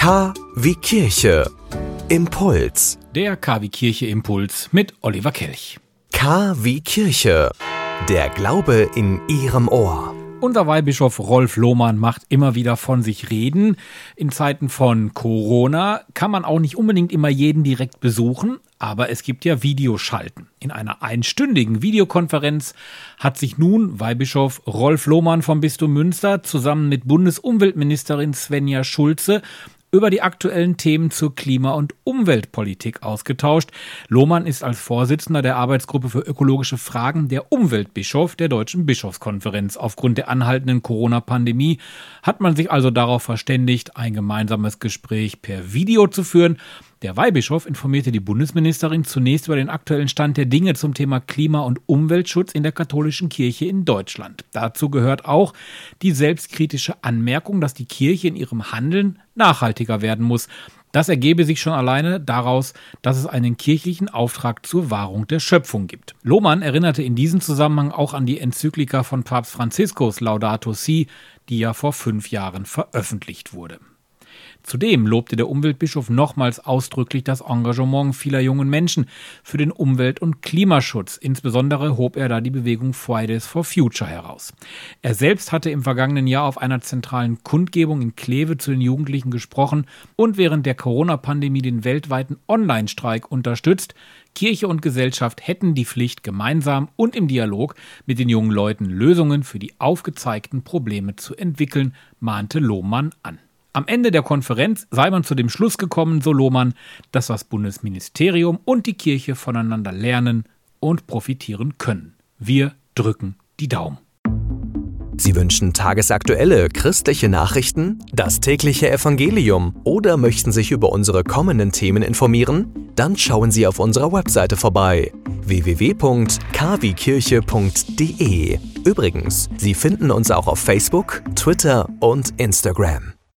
K wie Kirche. Impuls. Der KW Kirche Impuls mit Oliver Kelch. K wie Kirche. Der Glaube in Ihrem Ohr. Unser Weihbischof Rolf Lohmann macht immer wieder von sich reden. In Zeiten von Corona kann man auch nicht unbedingt immer jeden direkt besuchen, aber es gibt ja Videoschalten. In einer einstündigen Videokonferenz hat sich nun Weihbischof Rolf Lohmann vom Bistum Münster zusammen mit Bundesumweltministerin Svenja Schulze über die aktuellen Themen zur Klima- und Umweltpolitik ausgetauscht. Lohmann ist als Vorsitzender der Arbeitsgruppe für ökologische Fragen der Umweltbischof der Deutschen Bischofskonferenz. Aufgrund der anhaltenden Corona-Pandemie hat man sich also darauf verständigt, ein gemeinsames Gespräch per Video zu führen. Der Weihbischof informierte die Bundesministerin zunächst über den aktuellen Stand der Dinge zum Thema Klima- und Umweltschutz in der katholischen Kirche in Deutschland. Dazu gehört auch die selbstkritische Anmerkung, dass die Kirche in ihrem Handeln nachhaltiger werden muss. Das ergebe sich schon alleine daraus, dass es einen kirchlichen Auftrag zur Wahrung der Schöpfung gibt. Lohmann erinnerte in diesem Zusammenhang auch an die Enzyklika von Papst Franziskus Laudato Si, die ja vor fünf Jahren veröffentlicht wurde. Zudem lobte der Umweltbischof nochmals ausdrücklich das Engagement vieler jungen Menschen für den Umwelt- und Klimaschutz. Insbesondere hob er da die Bewegung Fridays for Future heraus. Er selbst hatte im vergangenen Jahr auf einer zentralen Kundgebung in Kleve zu den Jugendlichen gesprochen und während der Corona-Pandemie den weltweiten Online-Streik unterstützt. Kirche und Gesellschaft hätten die Pflicht, gemeinsam und im Dialog mit den jungen Leuten Lösungen für die aufgezeigten Probleme zu entwickeln, mahnte Lohmann an. Am Ende der Konferenz sei man zu dem Schluss gekommen, so Lohmann, dass das Bundesministerium und die Kirche voneinander lernen und profitieren können. Wir drücken die Daumen. Sie wünschen tagesaktuelle christliche Nachrichten, das tägliche Evangelium oder möchten sich über unsere kommenden Themen informieren? Dann schauen Sie auf unserer Webseite vorbei www.kwkirche.de. Übrigens, Sie finden uns auch auf Facebook, Twitter und Instagram.